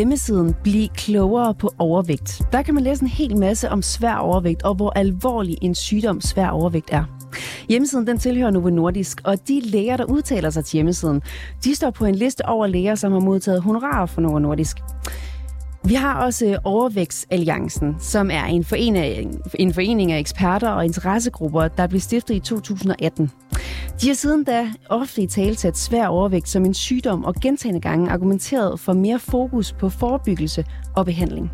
hjemmesiden Bliv klogere på overvægt. Der kan man læse en hel masse om svær overvægt og hvor alvorlig en sygdom svær overvægt er. Hjemmesiden den tilhører Novo Nordisk, og de læger, der udtaler sig til hjemmesiden, de står på en liste over læger, som har modtaget honorarer fra Novo Nordisk. Vi har også Overvægtsalliancen, som er en forening, en forening af eksperter og interessegrupper, der blev stiftet i 2018. De har siden da ofte i talsat svær overvægt som en sygdom og gentagende gange argumenteret for mere fokus på forebyggelse og behandling.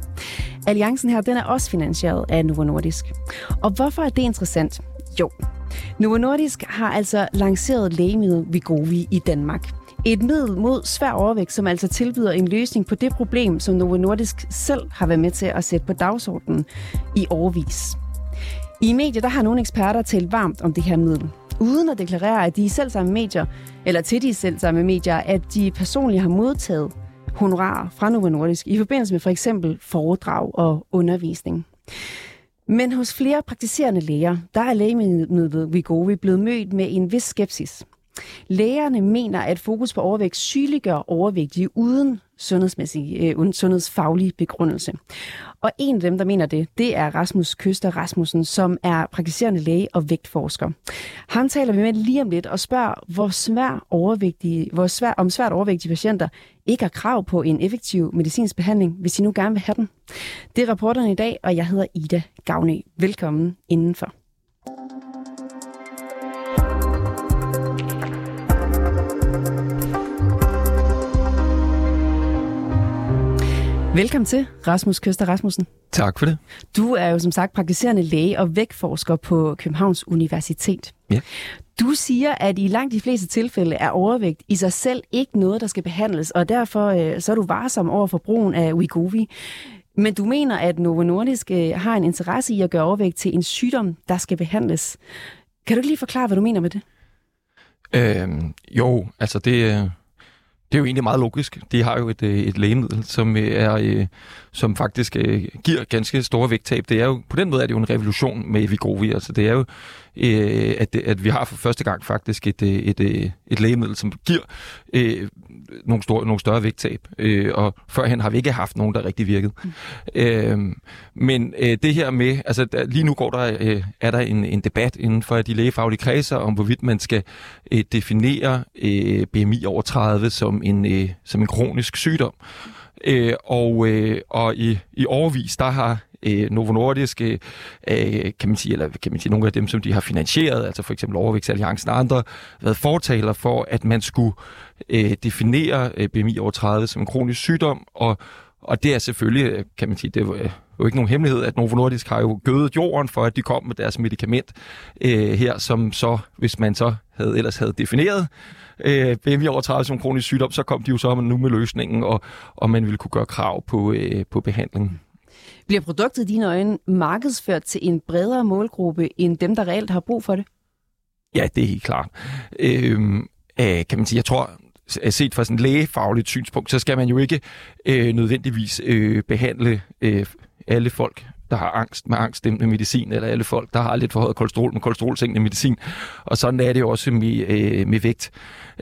Alliancen her den er også finansieret af Novo Nordisk. Og hvorfor er det interessant? Jo, Novo Nordisk har altså lanceret lægemidlet Vigovi i Danmark. Et middel mod svær overvægt, som altså tilbyder en løsning på det problem, som Novo Nordisk selv har været med til at sætte på dagsordenen i overvis. I medier der har nogle eksperter talt varmt om det her middel, uden at deklarere, at de selv samme medier, eller til de selv samme medier, at de personligt har modtaget honorar fra Novo Nordisk i forbindelse med for eksempel foredrag og undervisning. Men hos flere praktiserende læger, der er lægemidlet Vigovi blevet mødt med en vis skepsis. Lægerne mener, at fokus på overvægt sygeliggør overvægtige uden sundhedsmæssig, øh, uden sundhedsfaglig begrundelse. Og en af dem, der mener det, det er Rasmus Køster Rasmussen, som er praktiserende læge og vægtforsker. Han taler vi med lige om lidt og spørger, hvor svær overvægtige, hvor svær, om svært overvægtige patienter ikke har krav på en effektiv medicinsk behandling, hvis de nu gerne vil have den. Det er rapporterne i dag, og jeg hedder Ida Gavne. Velkommen indenfor. Velkommen til, Rasmus Køster Rasmussen. Tak for det. Du er jo som sagt praktiserende læge og vægtforsker på Københavns Universitet. Ja. Du siger, at i langt de fleste tilfælde er overvægt i sig selv ikke noget, der skal behandles, og derfor øh, så er du varsom over for brugen af Wegovy. Men du mener, at Novo Nordisk øh, har en interesse i at gøre overvægt til en sygdom, der skal behandles. Kan du ikke lige forklare, hvad du mener med det? Øh, jo, altså det, det er jo egentlig meget logisk. De har jo et, øh, et lægemiddel, som, øh, er, øh, som faktisk giver ganske store vægttab. Det er jo, på den måde er det jo en revolution med Vigovi. Altså det er jo, at, at vi har for første gang faktisk et, et, et, et lægemiddel, som giver nogle, store, nogle større vægttab. Øh, og førhen har vi ikke haft nogen, der rigtig virkede. Mm. Øh, men øh, det her med, altså der, lige nu går der, øh, er der en, en debat inden for de lægefaglige kredser om, hvorvidt man skal øh, definere øh, BMI over 30 som en, øh, som en kronisk sygdom. Øh, og øh, og i, i overvis, der har øh, Novo Nordisk, øh, øh, kan man sige, eller kan man sige, nogle af dem, som de har finansieret, altså for eksempel Overvægtsalliancen og andre, været fortaler for, at man skulle øh, definere øh, BMI over 30 som en kronisk sygdom, og, og det er selvfølgelig, kan man sige, det er jo ikke nogen hemmelighed, at Novo Nordisk har jo gødet jorden for, at de kom med deres medicament øh, her, som så, hvis man så havde, ellers havde defineret øh, BMI over 30 som kronisk sygdom, så kom de jo så nu med løsningen, og, og man ville kunne gøre krav på, øh, på behandling. Bliver produktet i dine øjne markedsført til en bredere målgruppe end dem, der reelt har brug for det? Ja, det er helt klart. Øh, øh, kan man sige, jeg tror, set fra sådan et lægefagligt synspunkt, så skal man jo ikke øh, nødvendigvis øh, behandle øh, alle folk, der har angst med angstdæmpende medicin, eller alle folk, der har lidt for højt kolesterol med kolesterolsænkende medicin. Og sådan er det også med, øh, med vægt.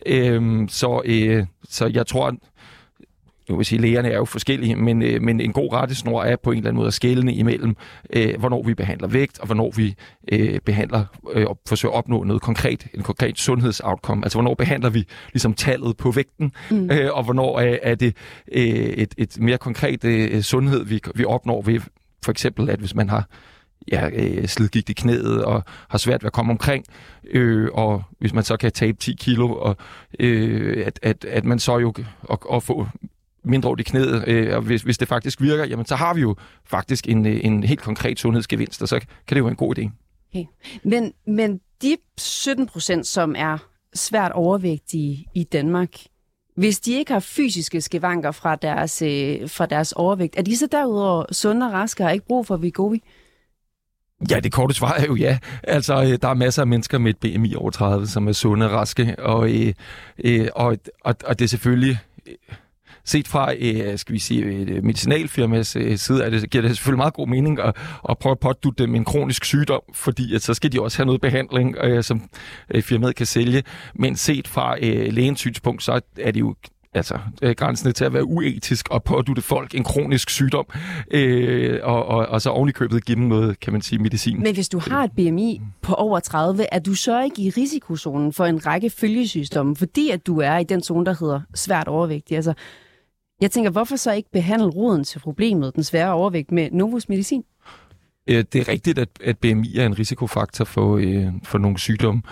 Øh, så, øh, så jeg tror, nu vil sige, lægerne er jo forskellige, men, øh, men en god rettesnor er på en eller anden måde at skælne imellem, øh, hvornår vi behandler vægt, og hvornår vi øh, behandler øh, og forsøger at opnå noget konkret, en konkret sundhedsoutcome. Altså, hvornår behandler vi ligesom tallet på vægten, mm. øh, og hvornår er, er det øh, et, et mere konkret øh, sundhed, vi, vi opnår ved for eksempel, at hvis man har ja, øh, slidgigt i knæet og har svært ved at komme omkring, øh, og hvis man så kan tabe 10 kilo, og øh, at, at, at man så jo og, og få mindre ondt i knæet, øh, og hvis, hvis det faktisk virker, jamen så har vi jo faktisk en, øh, en helt konkret sundhedsgevinst, og så kan det jo være en god idé. Okay. Men, men de 17 procent, som er svært overvægtige i Danmark, hvis de ikke har fysiske skavanker fra deres, øh, fra deres overvægt, er de så derudover sunde og raske og har ikke brug for Vigovi? Ja, det korte svar er jo ja. Altså, øh, der er masser af mennesker med et BMI over 30, som er sunde og raske, og, øh, øh, og, og, og det er selvfølgelig... Øh, set fra øh, skal vi sige, et øh, medicinalfirmas øh, side, er det, giver det selvfølgelig meget god mening at, at prøve at pådutte dem en kronisk sygdom, fordi at så skal de også have noget behandling, øh, som øh, firmaet kan sælge. Men set fra øh, lægens synspunkt, så er det jo altså, øh, til at være uetisk og pådutte folk en kronisk sygdom, øh, og, og, og så ovenikøbet give dem noget, kan man sige, medicin. Men hvis du har et BMI på over 30, er du så ikke i risikozonen for en række følgesygdomme, fordi at du er i den zone, der hedder svært overvægtig? Altså, jeg tænker, hvorfor så ikke behandle roden til problemet, den svære overvægt, med Novus medicin? Det er rigtigt, at, at BMI er en risikofaktor for, øh, for nogle sygdomme.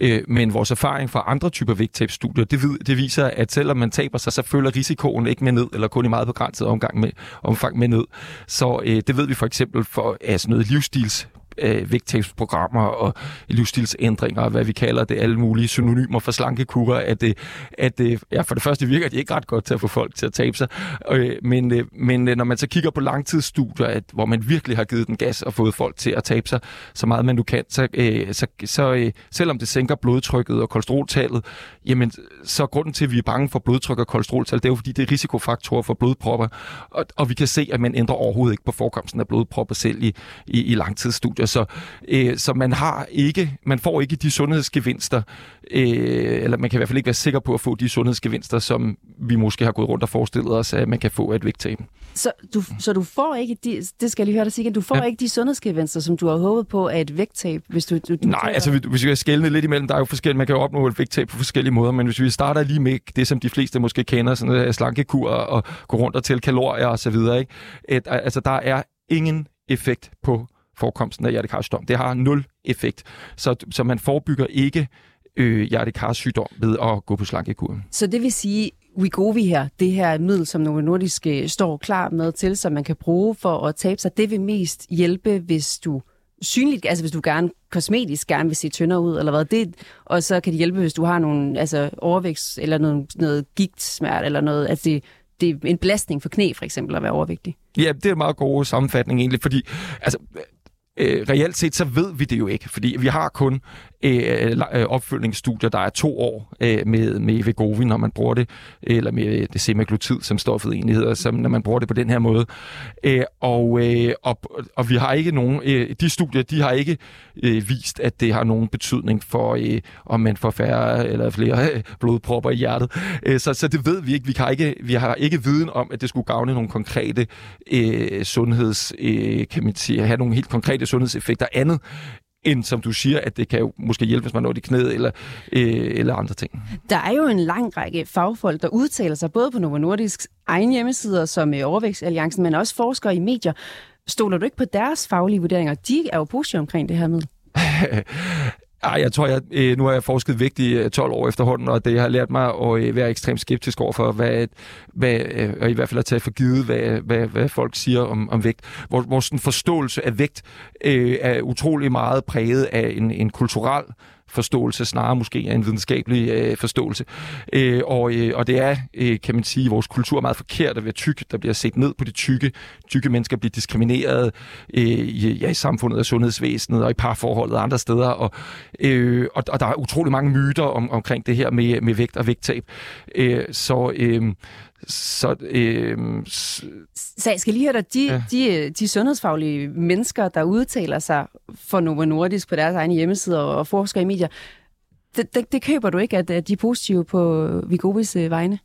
Øh, men vores erfaring fra andre typer vægttabsstudier, det, ved, det viser, at selvom man taber sig, så følger risikoen ikke med ned, eller kun i meget begrænset omgang med, omfang med ned. Så øh, det ved vi for eksempel for altså noget livsstils øh, vægttabsprogrammer og livsstilsændringer, hvad vi kalder det, alle mulige synonymer for slankekurer, at, det, at det, ja, for det første virker de ikke ret godt til at få folk til at tabe sig, øh, men, øh, men øh, når man så kigger på langtidsstudier, at, hvor man virkelig har givet den gas og fået folk til at tabe sig så meget man nu kan, så, øh, så, så øh, selvom det sænker blodtrykket og kolesteroltallet, jamen så grunden til, at vi er bange for blodtryk og kolesteroltal, det er jo fordi, det er risikofaktorer for blodpropper, og, og vi kan se, at man ændrer overhovedet ikke på forekomsten af blodpropper selv i, i, i langtidsstudier studier, så, øh, så man har ikke, man får ikke de sundhedsgevinster, øh, eller man kan i hvert fald ikke være sikker på at få de sundhedsgevinster, som vi måske har gået rundt og forestillet os, at man kan få af et vægttab. Så du, så du får ikke, de, det skal jeg lige høre dig sige, du får ja. ikke de sundhedsgevinster, som du har håbet på af et vægttab, hvis du... du, du Nej, altså hvis vi skal skælne lidt imellem, der er jo forskellige, man kan jo opnå et vægttab på forskellige måder, men hvis vi starter lige med det, som de fleste måske kender, sådan en slankekur og gå rundt og tælle kalorier og så videre, ikke? Et, altså der er ingen effekt på forekomsten af hjertekarsygdom. Det har nul effekt. Så, så man forebygger ikke øh, hjertekarsygdom ved at gå på slankekuren. Så det vil sige, Wegovy her, det her middel, som Novo Nordisk øh, står klar med til, som man kan bruge for at tabe sig, det vil mest hjælpe, hvis du synligt, altså hvis du gerne kosmetisk gerne vil se tyndere ud, eller hvad, det, og så kan det hjælpe, hvis du har nogle altså, overvækst, eller noget, noget gigtsmert, eller noget, altså det, det er en belastning for knæ, for eksempel, at være overvægtig. Ja, det er en meget god sammenfatning egentlig, fordi altså, øh, reelt set, så ved vi det jo ikke, fordi vi har kun øh, øh opfølgningsstudier, der er to år øh, med, med Vegovi, når man bruger det, eller med øh, det semaglutid, som stoffet egentlig hedder, som, når man bruger det på den her måde. Øh, og, øh, og, og vi har ikke nogen, øh, de studier, de har ikke øh, vist, at det har nogen betydning for, øh, om man får færre eller flere øh, blodpropper i hjertet. Øh, så, så det ved vi ikke. Vi, kan ikke. vi har ikke viden om, at det skulle gavne nogle konkrete øh, sundheds, øh, kan man sige, have nogle helt konkrete sundhedseffekter andet end som du siger, at det kan jo måske hjælpe, hvis man når i knæet eller, øh, eller andre ting. Der er jo en lang række fagfolk, der udtaler sig både på Novo Nordisk egen hjemmesider som øh, Overvægtsalliancen, men også forskere i medier. Stoler du ikke på deres faglige vurderinger? De er jo positive omkring det her middel. Ej, jeg tror, jeg, øh, nu har jeg forsket vægt i øh, 12 år efterhånden, og det har lært mig at øh, være ekstremt skeptisk over for, hvad, hvad, øh, og i hvert fald at tage for givet, hvad, hvad, hvad folk siger om, om vægt. Vores, vores forståelse af vægt øh, er utrolig meget præget af en, en kulturel forståelse, snarere måske en videnskabelig øh, forståelse. Øh, og, øh, og det er, øh, kan man sige, vores kultur er meget forkert at være tyk. Der bliver set ned på de tykke. Tykke mennesker bliver diskrimineret øh, i, ja, i samfundet og sundhedsvæsenet og i parforholdet og andre steder. Og, øh, og, og der er utrolig mange myter om, omkring det her med, med vægt og vægttab. Øh, så, øh, så, øh, så jeg skal lige høre dig, de, ja. de, de sundhedsfaglige mennesker, der udtaler sig for Novo Nordisk på deres egne hjemmesider og forsker i medier, det, det, det køber du ikke, at, at de er positive på Vigobis øh, vegne?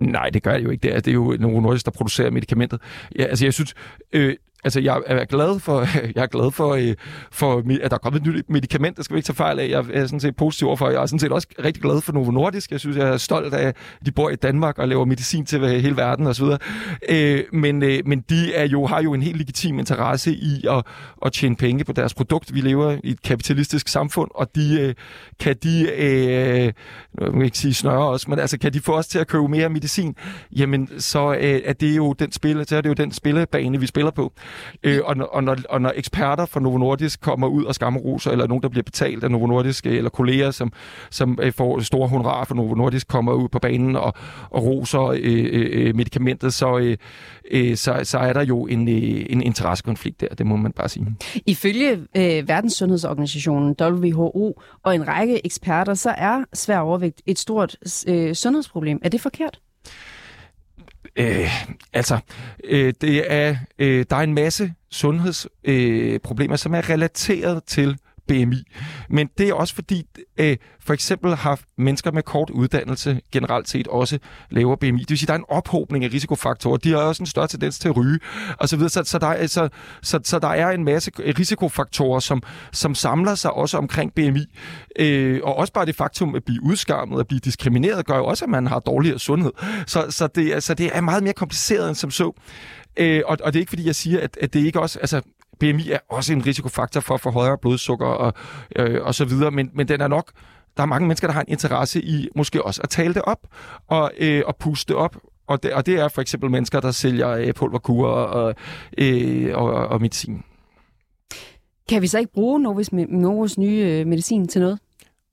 Nej, det gør jeg jo ikke. Det er, det er jo Novo Nordisk, der producerer medicamentet. Ja, altså, jeg synes, øh, altså, jeg er glad for, jeg er glad for, øh, for, at der er kommet et nyt medicament, det skal vi ikke tage fejl af. Jeg er sådan set positiv overfor. Jeg er sådan set også rigtig glad for Novo Nordisk. Jeg synes, jeg er stolt af, at de bor i Danmark og laver medicin til hele verden osv. Øh, men, øh, men de er jo, har jo en helt legitim interesse i at, at tjene penge på deres produkt. Vi lever i et kapitalistisk samfund, og de øh, kan de, øh, jeg vil ikke sige snøre os, men altså kan de få os til at købe mere medicin, jamen så øh, er det jo den spil, så er det jo den spillebane, vi spiller på. Øh, og, og, når, og når eksperter fra Novo Nordisk kommer ud og skamroser, eller nogen, der bliver betalt af Novo Nordisk, øh, eller kolleger, som, som øh, får store honorarer fra Novo Nordisk, kommer ud på banen og, og roser øh, øh, øh medicamentet, så, øh, så, så er der jo en, øh, en interessekonflikt der, det må man bare sige. Ifølge øh, Verdenssundhedsorganisationen WHO og en række eksperter, så er svær overvægt et stort øh, sundhedsproblem. Er det forkert? Øh, altså, øh, det er, øh, der er en masse sundhedsproblemer, øh, som er relateret til BMI. Men det er også fordi, øh, for eksempel har mennesker med kort uddannelse generelt set også lavere BMI. Det vil sige, at der er en ophobning af risikofaktorer. De har også en større tendens til at ryge, og så videre. Så, så, der, så, så, så der er en masse risikofaktorer, som, som samler sig også omkring BMI. Øh, og også bare det faktum at blive udskammet, at blive diskrimineret, gør jo også, at man har dårligere sundhed. Så, så, det, altså, det er meget mere kompliceret end som så. Øh, og, og det er ikke fordi, jeg siger, at, at det ikke også... Altså, BMI er også en risikofaktor for at få højere blodsukker og, øh, og så videre, men, men den er nok der er mange mennesker, der har en interesse i måske også at tale det op og, øh, og puste det op. Og det, og det er for eksempel mennesker, der sælger øh, pulverkurer og, øh, og, og medicin. Kan vi så ikke bruge Novos, Novos nye øh, medicin til noget?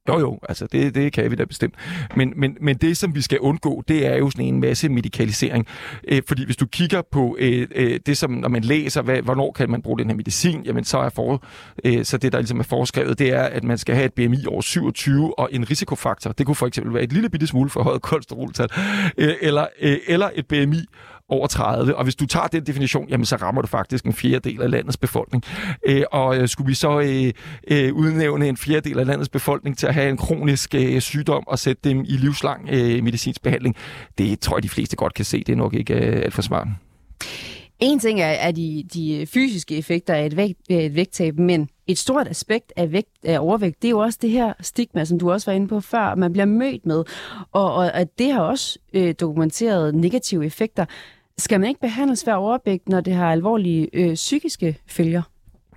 Jo, jo, altså det, det kan vi da bestemt. Men, men, men det, som vi skal undgå, det er jo sådan en masse medicalisering. Øh, fordi hvis du kigger på øh, øh, det, som når man læser, hvad, hvornår kan man bruge den her medicin, jamen så er for, øh, så det, der ligesom er foreskrevet, det er, at man skal have et BMI over 27 og en risikofaktor. Det kunne for eksempel være et lille bitte smule for højt kolesteroltal, øh, eller, øh, eller et BMI over 30. Og hvis du tager den definition, jamen så rammer du faktisk en fjerdedel af landets befolkning. Øh, og øh, skulle vi så øh, øh, udnævne en fjerdedel af landets befolkning til at have en kronisk øh, sygdom og sætte dem i livslang øh, medicinsk behandling, det tror jeg, de fleste godt kan se. Det er nok ikke øh, alt for smart. En ting er, er de, de fysiske effekter af et, vægt, øh, et vægttab, men et stort aspekt af, vægt, af overvægt, det er jo også det her stigma, som du også var inde på før, man bliver mødt med. Og, og, at det har også øh, dokumenteret negative effekter. Skal man ikke behandles hver overvægt, når det har alvorlige øh, psykiske følger?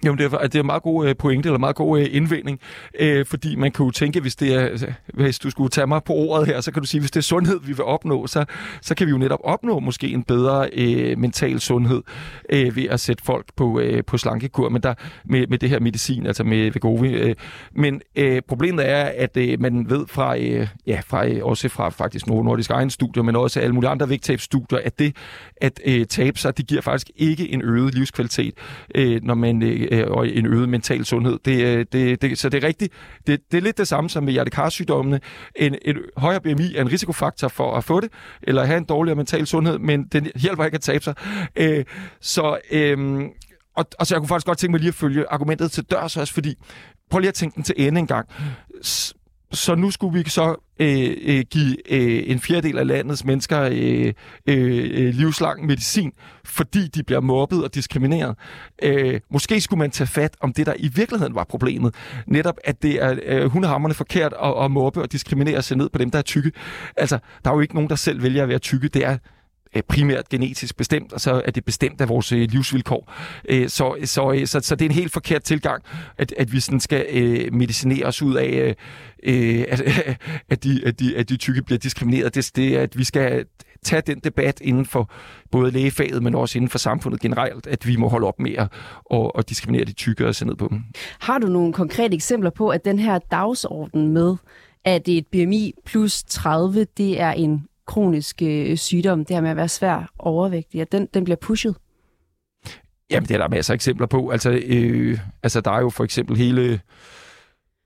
Jamen, det er, det er en meget god øh, pointe, eller meget god øh, indvending, øh, fordi man kan jo tænke, hvis, det er, hvis du skulle tage mig på ordet her, så kan du sige, hvis det er sundhed, vi vil opnå, så, så kan vi jo netop opnå måske en bedre øh, mental sundhed øh, ved at sætte folk på, øh, på slankekur men der, med, med det her medicin, altså med Vegovi. Øh. Men øh, problemet er, at øh, man ved fra, øh, ja, fra øh, også fra faktisk nogle nordiske egen studier, men også alle mulige andre vægttabsstudier, at det at øh, tabe sig, det giver faktisk ikke en øget livskvalitet, øh, når man øh, øh, og en øget mental sundhed. Det, øh, det, det, så det er rigtigt. Det, det er lidt det samme som med hjertekarsygdommene. En, en højere BMI er en risikofaktor for at få det, eller have en dårligere mental sundhed, men den hjælper ikke at tabe sig. Øh, så, øh, og, og så jeg kunne faktisk godt tænke mig lige at følge argumentet til dørs også, fordi prøv lige at tænke den til ende en gang. Så nu skulle vi så øh, øh, give øh, en fjerdedel af landets mennesker øh, øh, øh, livslang medicin, fordi de bliver mobbet og diskrimineret. Øh, måske skulle man tage fat om det, der i virkeligheden var problemet. Netop, at det er øh, hundehammerne forkert at, at mobbe og diskriminere og se ned på dem, der er tykke. Altså, der er jo ikke nogen, der selv vælger at være tykke. Det er Øh, primært genetisk bestemt, og så er det bestemt af vores øh, livsvilkår. Øh, så, så, så, så det er en helt forkert tilgang, at, at vi sådan skal medicinere os ud af, at, at, de, at, de, at de tykke bliver diskrimineret. Det, det er, at vi skal tage den debat inden for både lægefaget, men også inden for samfundet generelt, at vi må holde op med at, at, at diskriminere de tykke og se ned på dem. Har du nogle konkrete eksempler på, at den her dagsorden med, at et BMI plus 30, det er en kronisk øh, sygdom, det her med at være svær overvægtig, at den, den bliver pushet? Jamen, det er der masser af eksempler på. Altså, øh, altså der er jo for eksempel hele...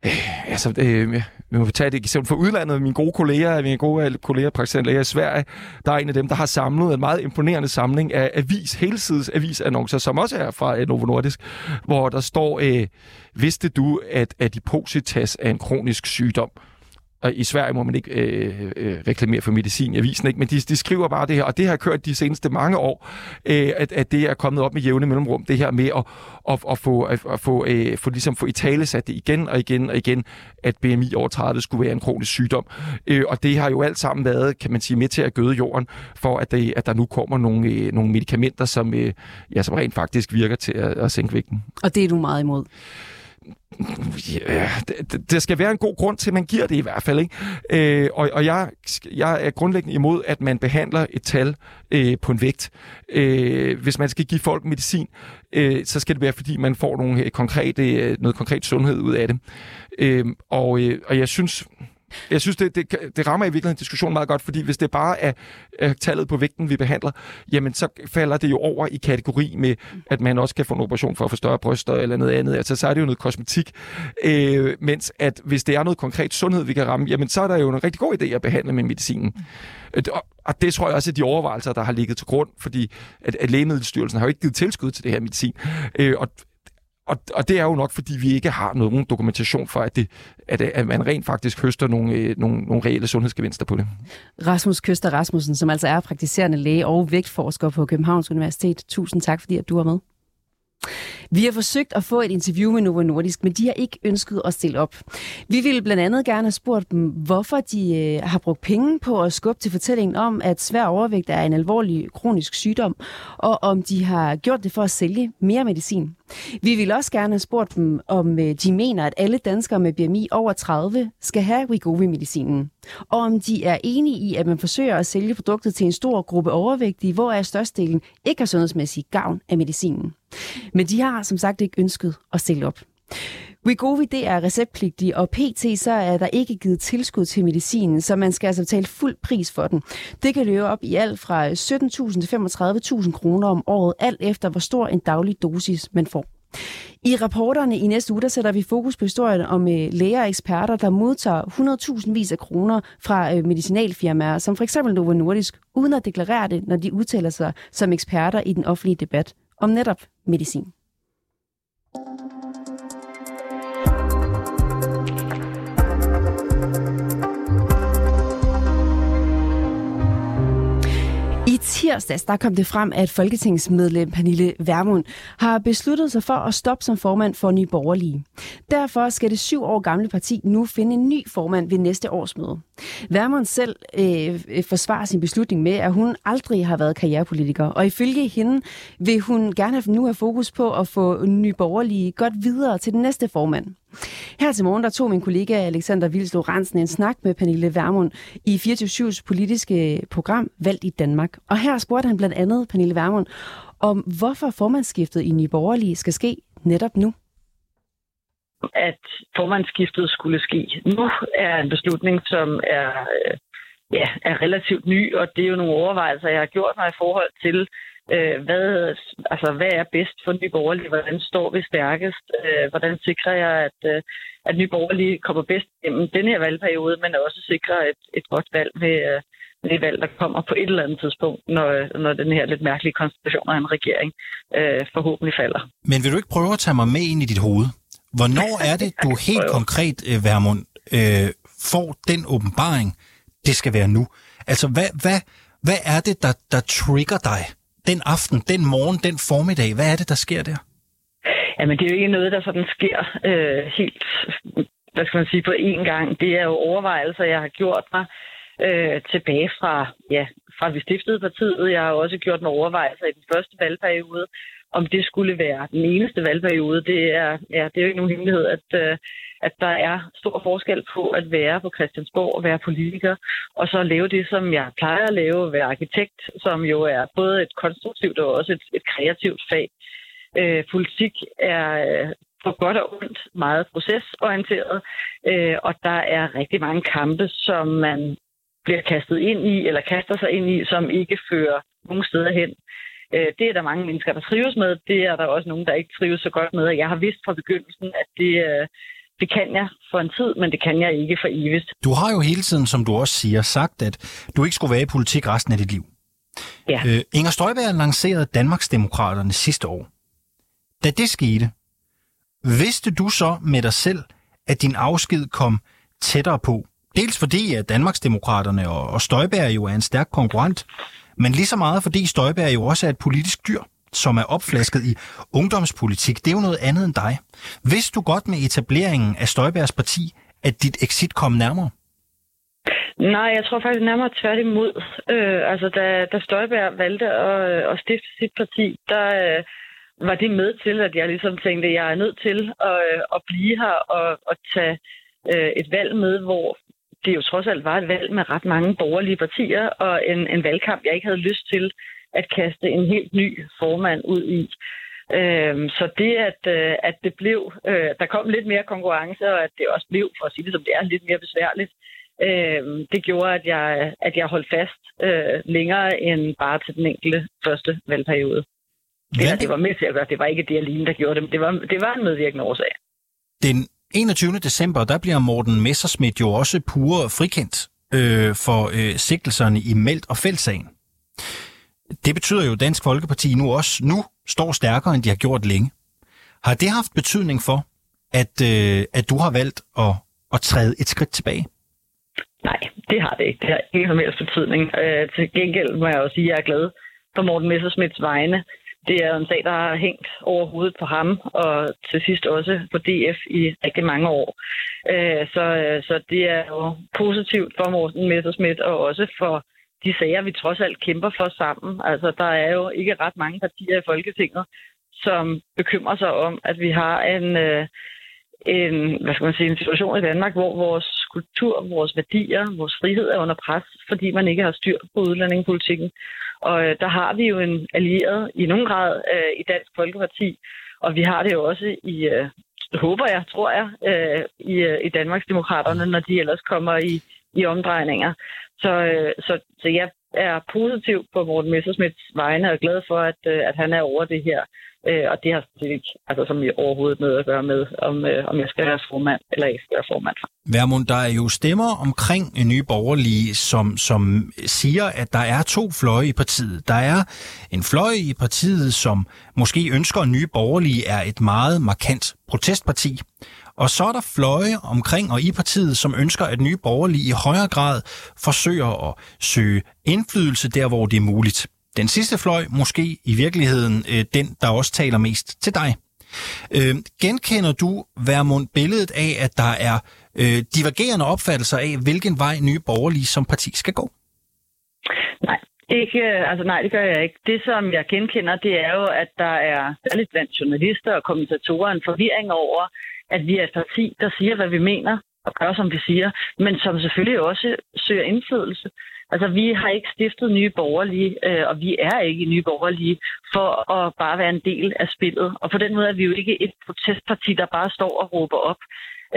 Øh, altså, øh, vi må tage et eksempel fra udlandet. Mine gode kolleger, mine gode øh, kolleger, praktiserende læger i Sverige, der er en af dem, der har samlet en meget imponerende samling af avis, helsides avisannoncer, som også er fra øh, Novo Nordisk, hvor der står, øh, vidste du, at adipositas er en kronisk sygdom? Og i Sverige må man ikke øh, øh, reklamere for medicin i avisen, ikke? men de, de skriver bare det her, og det har kørt de seneste mange år, øh, at, at det er kommet op med jævne mellemrum, det her med at, at, at få, at, at få, øh, få, ligesom få i tale sat det igen og igen og igen, at BMI over 30 skulle være en kronisk sygdom. Øh, og det har jo alt sammen været, kan man sige, med til at gøde jorden, for at, det, at der nu kommer nogle, øh, nogle medicamenter, som, øh, ja, som rent faktisk virker til at, at sænke vægten. Og det er du meget imod? Ja, det, skal være en god grund til, at man giver det i hvert fald. Ikke? Øh, og og jeg, jeg er grundlæggende imod, at man behandler et tal øh, på en vægt. Øh, hvis man skal give folk medicin, øh, så skal det være, fordi man får nogle øh, konkrete, øh, noget konkret sundhed ud af det. Øh, og, øh, og jeg synes jeg synes, det, det, det rammer i virkeligheden diskussionen meget godt, fordi hvis det bare er, er tallet på vægten, vi behandler, jamen så falder det jo over i kategori med, at man også kan få en operation for at få større bryster eller noget andet. Altså, så er det jo noget kosmetik. Øh, mens at hvis det er noget konkret sundhed, vi kan ramme, jamen så er der jo en rigtig god idé at behandle med medicinen. Øh, og, og det tror jeg også er de overvejelser, der har ligget til grund, fordi at, at Lægemiddelstyrelsen har jo ikke givet tilskud til det her medicin. Øh, og og, og det er jo nok, fordi vi ikke har nogen dokumentation for, at, det, at, at man rent faktisk høster nogle, øh, nogle, nogle reelle sundhedsgevinster på det. Rasmus Køster Rasmussen, som altså er praktiserende læge og vægtforsker på Københavns Universitet. Tusind tak, fordi at du er med. Vi har forsøgt at få et interview med Novo Nordisk, men de har ikke ønsket at stille op. Vi ville blandt andet gerne have spurgt dem, hvorfor de øh, har brugt penge på at skubbe til fortællingen om, at svær overvægt er en alvorlig kronisk sygdom, og om de har gjort det for at sælge mere medicin. Vi ville også gerne have spurgt dem, om øh, de mener, at alle danskere med BMI over 30 skal have Wegovy-medicinen. Og om de er enige i, at man forsøger at sælge produktet til en stor gruppe overvægtige, hvor er størstedelen ikke har sundhedsmæssig gavn af medicinen. Men de har som sagt ikke ønsket at stille op. Wegovy det er receptpligtig, og pt. så er der ikke givet tilskud til medicinen, så man skal altså betale fuld pris for den. Det kan løbe op i alt fra 17.000 til 35.000 kroner om året, alt efter hvor stor en daglig dosis man får. I rapporterne i næste uge, der sætter vi fokus på historien om øh, læger og eksperter, der modtager 100.000 vis af kroner fra øh, medicinalfirmaer, som for eksempel Novo Nordisk, uden at deklarere det, når de udtaler sig som eksperter i den offentlige debat om netop medicin. Tirsdags der kom det frem, at folketingsmedlem Pernille Vermund har besluttet sig for at stoppe som formand for Nye Borgerlige. Derfor skal det syv år gamle parti nu finde en ny formand ved næste års møde. Vermund selv øh, forsvarer sin beslutning med, at hun aldrig har været karrierepolitiker, og ifølge hende vil hun gerne nu have fokus på at få Nye Borgerlige godt videre til den næste formand. Her til morgen der tog min kollega Alexander Vils Lorentzen en snak med Pernille Vermund i 24-7's politiske program Valgt i Danmark. Og her spurgte han blandt andet Pernille Vermund om, hvorfor formandsskiftet i Nye Borgerlige skal ske netop nu at formandsskiftet skulle ske nu, er en beslutning, som er, øh, ja, er relativt ny, og det er jo nogle overvejelser, jeg har gjort mig i forhold til, øh, hvad, altså, hvad er bedst for Nye Borgerlige? Hvordan står vi stærkest? Øh, hvordan sikrer jeg, at, øh, at Nye Borgerlige kommer bedst gennem den her valgperiode, men også sikrer et, et godt valg ved, øh, det valg, der kommer på et eller andet tidspunkt, når, når den her lidt mærkelige konstellation af en regering øh, forhåbentlig falder. Men vil du ikke prøve at tage mig med ind i dit hoved? Hvornår er det, du helt konkret, Værmund, øh, får den åbenbaring, det skal være nu? Altså, hvad, hvad, hvad er det, der, der trigger dig den aften, den morgen, den formiddag? Hvad er det, der sker der? Jamen, det er jo ikke noget, der sådan sker øh, helt, hvad skal man sige, på én gang. Det er jo overvejelser, jeg har gjort mig øh, tilbage fra, ja, fra vi stiftede partiet. Jeg har også gjort nogle overvejelser i den første valgperiode, om det skulle være den eneste valgperiode. Det er, ja, det er jo ikke nogen hemmelighed, at, øh, at der er stor forskel på at være på Christiansborg og være politiker, og så lave det, som jeg plejer at lave, være arkitekt, som jo er både et konstruktivt og også et, et kreativt fag. Øh, politik er øh, på godt og ondt meget procesorienteret, øh, og der er rigtig mange kampe, som man bliver kastet ind i, eller kaster sig ind i, som ikke fører nogen steder hen. Øh, det er der mange mennesker, der trives med. Det er der også nogen, der ikke trives så godt med. Jeg har vidst fra begyndelsen, at det, øh, det kan jeg for en tid, men det kan jeg ikke for evigt. Du har jo hele tiden, som du også siger, sagt, at du ikke skulle være i politik resten af dit liv. Ja. Øh, Inger Støjberg lancerede Danmarksdemokraterne sidste år. Da det skete, vidste du så med dig selv, at din afsked kom tættere på? Dels fordi, at Danmarksdemokraterne og Støjberg jo er en stærk konkurrent, men lige så meget, fordi Støjberg jo også er et politisk dyr, som er opflasket i ungdomspolitik. Det er jo noget andet end dig. Vidste du godt med etableringen af Støjbergs parti, at dit exit kom nærmere? Nej, jeg tror faktisk nærmere tværtimod. Øh, altså, da, da Støjberg valgte at, øh, at stifte sit parti, der øh, var det med til, at jeg ligesom tænkte, at jeg er nødt til at, øh, at blive her og at tage øh, et valg med, hvor det jo trods alt var et valg med ret mange borgerlige partier, og en, en valgkamp, jeg ikke havde lyst til at kaste en helt ny formand ud i. Øhm, så det, at, øh, at det blev, øh, der kom lidt mere konkurrence, og at det også blev, for at sige det som det er, lidt mere besværligt, øh, det gjorde, at jeg, at jeg holdt fast øh, længere end bare til den enkelte første valgperiode. Det, her, det var med til at gøre. Det var ikke det alene, der gjorde det, men det var, det var en medvirkende årsag. Den 21. december, der bliver Morten Messerschmidt jo også pure frikendt øh, for øh, sigtelserne i Meldt og Fældsagen. Det betyder jo, at Dansk Folkeparti nu også nu står stærkere, end de har gjort længe. Har det haft betydning for, at, øh, at du har valgt at, at træde et skridt tilbage? Nej, det har det ikke. Det har ingen som helst betydning. Øh, til gengæld må jeg også sige, at jeg er glad for Morten Messersmiths vegne. Det er en sag, der har hængt over hovedet på ham, og til sidst også på DF i rigtig mange år. Øh, så, øh, så det er jo positivt for Morten Messerschmidt, og også for de sager, vi trods alt kæmper for sammen. Altså, der er jo ikke ret mange partier i Folketinget, som bekymrer sig om, at vi har en, øh, en, hvad skal man sige, en situation i Danmark, hvor vores kultur, vores værdier, vores frihed er under pres, fordi man ikke har styr på udlændingepolitikken. Og øh, der har vi jo en allieret i nogen grad øh, i Dansk Folkeparti, og vi har det jo også i, øh, håber jeg, tror jeg, øh, i, øh, i Danmarks Demokraterne, når de ellers kommer i, i omdrejninger. Så, øh, så, så jeg er positiv på Morten Messersmiths vegne og glad for, at, øh, at han er over det her. Øh, og det har ikke altså, som i overhovedet noget at gøre med, om, øh, om jeg skal være formand eller ikke skal være formand. Værmund, der er jo stemmer omkring en ny borgerlige, som, som siger, at der er to fløje i partiet. Der er en fløj i partiet, som måske ønsker, at nye borgerlige er et meget markant protestparti. Og så er der fløje omkring og i partiet, som ønsker, at nye borgerlige i højere grad forsøger at søge indflydelse der, hvor det er muligt. Den sidste fløj, måske i virkeligheden øh, den, der også taler mest til dig. Øh, genkender du, Værmund, billedet af, at der er øh, divergerende opfattelser af, hvilken vej nye borgerlige som parti skal gå? Nej, ikke, øh, altså nej, det gør jeg ikke. Det, som jeg genkender, det er jo, at der er særligt blandt journalister og kommentatorer en forvirring over, at vi er et parti, der siger, hvad vi mener og gør, som vi siger, men som selvfølgelig også søger indflydelse. Altså, vi har ikke stiftet nye borgerlige, øh, og vi er ikke nye borgerlige for at bare være en del af spillet. Og på den måde er vi jo ikke et protestparti, der bare står og råber op.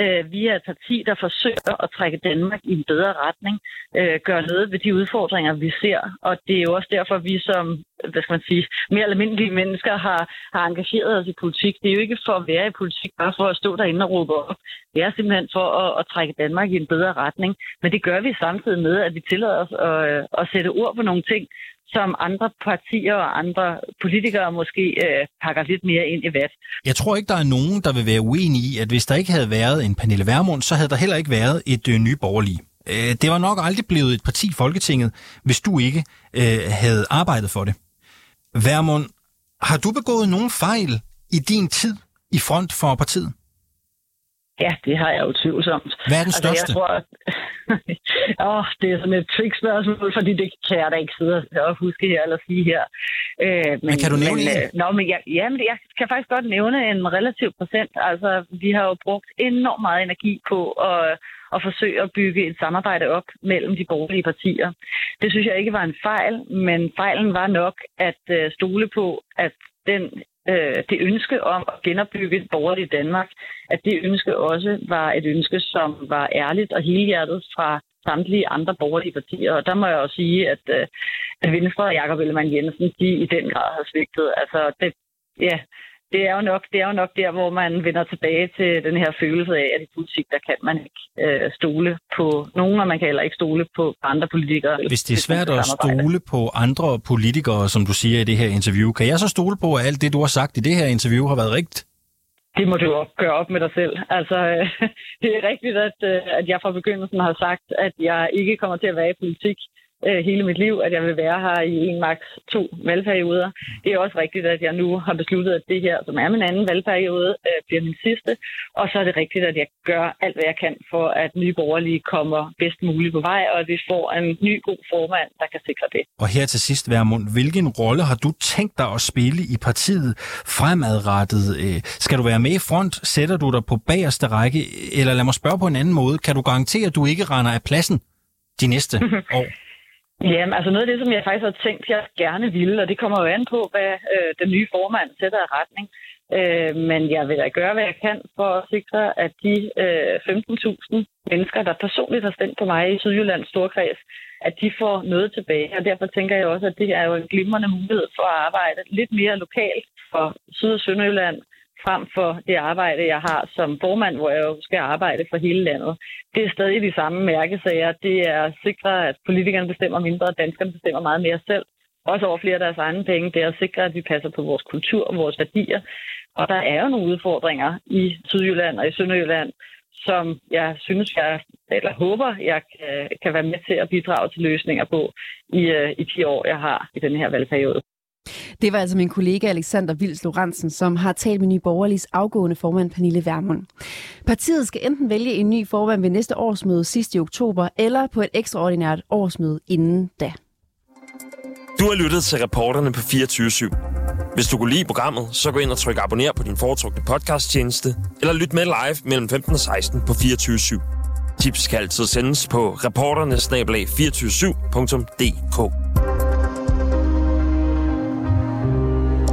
Øh, vi er et parti, der forsøger at trække Danmark i en bedre retning, øh, gøre noget ved de udfordringer, vi ser. Og det er jo også derfor, vi som hvad skal man sige, mere almindelige mennesker har, har engageret os i politik. Det er jo ikke for at være i politik, bare for at stå derinde og råbe op. Det er simpelthen for at, at trække Danmark i en bedre retning. Men det gør vi samtidig med, at vi tillader os at, øh, at sætte ord på nogle ting, som andre partier og andre politikere måske øh, pakker lidt mere ind i vat. Jeg tror ikke, der er nogen, der vil være uenige i, at hvis der ikke havde været en Pernille Vermund, så havde der heller ikke været et øh, nye borgerlige. Øh, det var nok aldrig blevet et parti i Folketinget, hvis du ikke øh, havde arbejdet for det. Vermund, har du begået nogen fejl i din tid i front for partiet? Ja, det har jeg jo tvivlsomt. Hvad er den største? Altså, jeg tror, oh, det er sådan et trick-spørgsmål, fordi det kan jeg da ikke sidde og huske her eller sige her. Øh, men, men kan du nævne men, en? Øh, nå, men jeg, ja, men jeg kan faktisk godt nævne en relativ procent. Altså, vi har jo brugt enormt meget energi på at, at forsøge at bygge et samarbejde op mellem de borgerlige partier. Det synes jeg ikke var en fejl, men fejlen var nok at uh, stole på, at den øh, det ønske om at genopbygge et borgerligt Danmark, at det ønske også var et ønske, som var ærligt og helhjertet fra samtlige andre borgerlige partier. Og der må jeg også sige, at, øh, at Venstre og Jakob Ellemann Jensen, de i den grad har svigtet. Altså, det, ja, det er, jo nok, det er jo nok der, hvor man vender tilbage til den her følelse af, at i politik, der kan man ikke øh, stole på nogen, og man kan heller ikke stole på andre politikere. Hvis det er svært at stole på andre politikere, som du siger i det her interview, kan jeg så stole på, at alt det, du har sagt i det her interview, har været rigtigt? Det må du jo gøre op med dig selv. Altså, øh, det er rigtigt, at, øh, at jeg fra begyndelsen har sagt, at jeg ikke kommer til at være i politik øh, hele mit liv, at jeg vil være her i en maks to valgperioder. Det er også rigtigt, at jeg nu har besluttet, at det her, som er min anden valgperiode, øh, bliver min sidste. Og så er det rigtigt, at jeg gør alt, hvad jeg kan for, at nye borgerlige kommer bedst muligt på vej, og at vi får en ny god formand, der kan sikre det. Og her til sidst, Værmund, hvilken rolle har du tænkt dig at spille i partiet fremadrettet? Øh, skal du være med i front? Sætter du dig på bagerste række? Eller lad mig spørge på en anden måde. Kan du garantere, at du ikke render af pladsen de næste år? Jamen, altså noget af det, som jeg faktisk har tænkt, jeg gerne ville, og det kommer jo an på, hvad øh, den nye formand sætter af retning. Øh, men jeg vil da gøre, hvad jeg kan for at sikre, at de øh, 15.000 mennesker, der personligt har stemt på mig i Sydjyllands Storkreds, at de får noget tilbage. Og derfor tænker jeg også, at det er jo en glimrende mulighed for at arbejde lidt mere lokalt for Syd- og Sønderjylland, frem for det arbejde, jeg har som formand, hvor jeg jo skal arbejde for hele landet. Det er stadig de samme mærkesager. Det er at sikre, at politikerne bestemmer mindre, og danskerne bestemmer meget mere selv. også over flere af deres egne penge, det er at sikre, at vi passer på vores kultur og vores værdier. Og der er jo nogle udfordringer i Sydjylland og i Sønderjylland, som jeg synes, jeg, eller håber, jeg kan, kan være med til at bidrage til løsninger på i, øh, i 10 år, jeg har i den her valgperiode. Det var altså min kollega Alexander Vils Lorentzen, som har talt med Nye Borgerliges afgående formand Pernille Vermund. Partiet skal enten vælge en ny formand ved næste årsmøde sidst i oktober, eller på et ekstraordinært årsmøde inden da. Du har lyttet til reporterne på 24 /7. Hvis du kunne lide programmet, så gå ind og tryk abonner på din foretrukne podcasttjeneste, eller lyt med live mellem 15 og 16 på 24 /7. Tips kan altid sendes på reporternesnablag247.dk.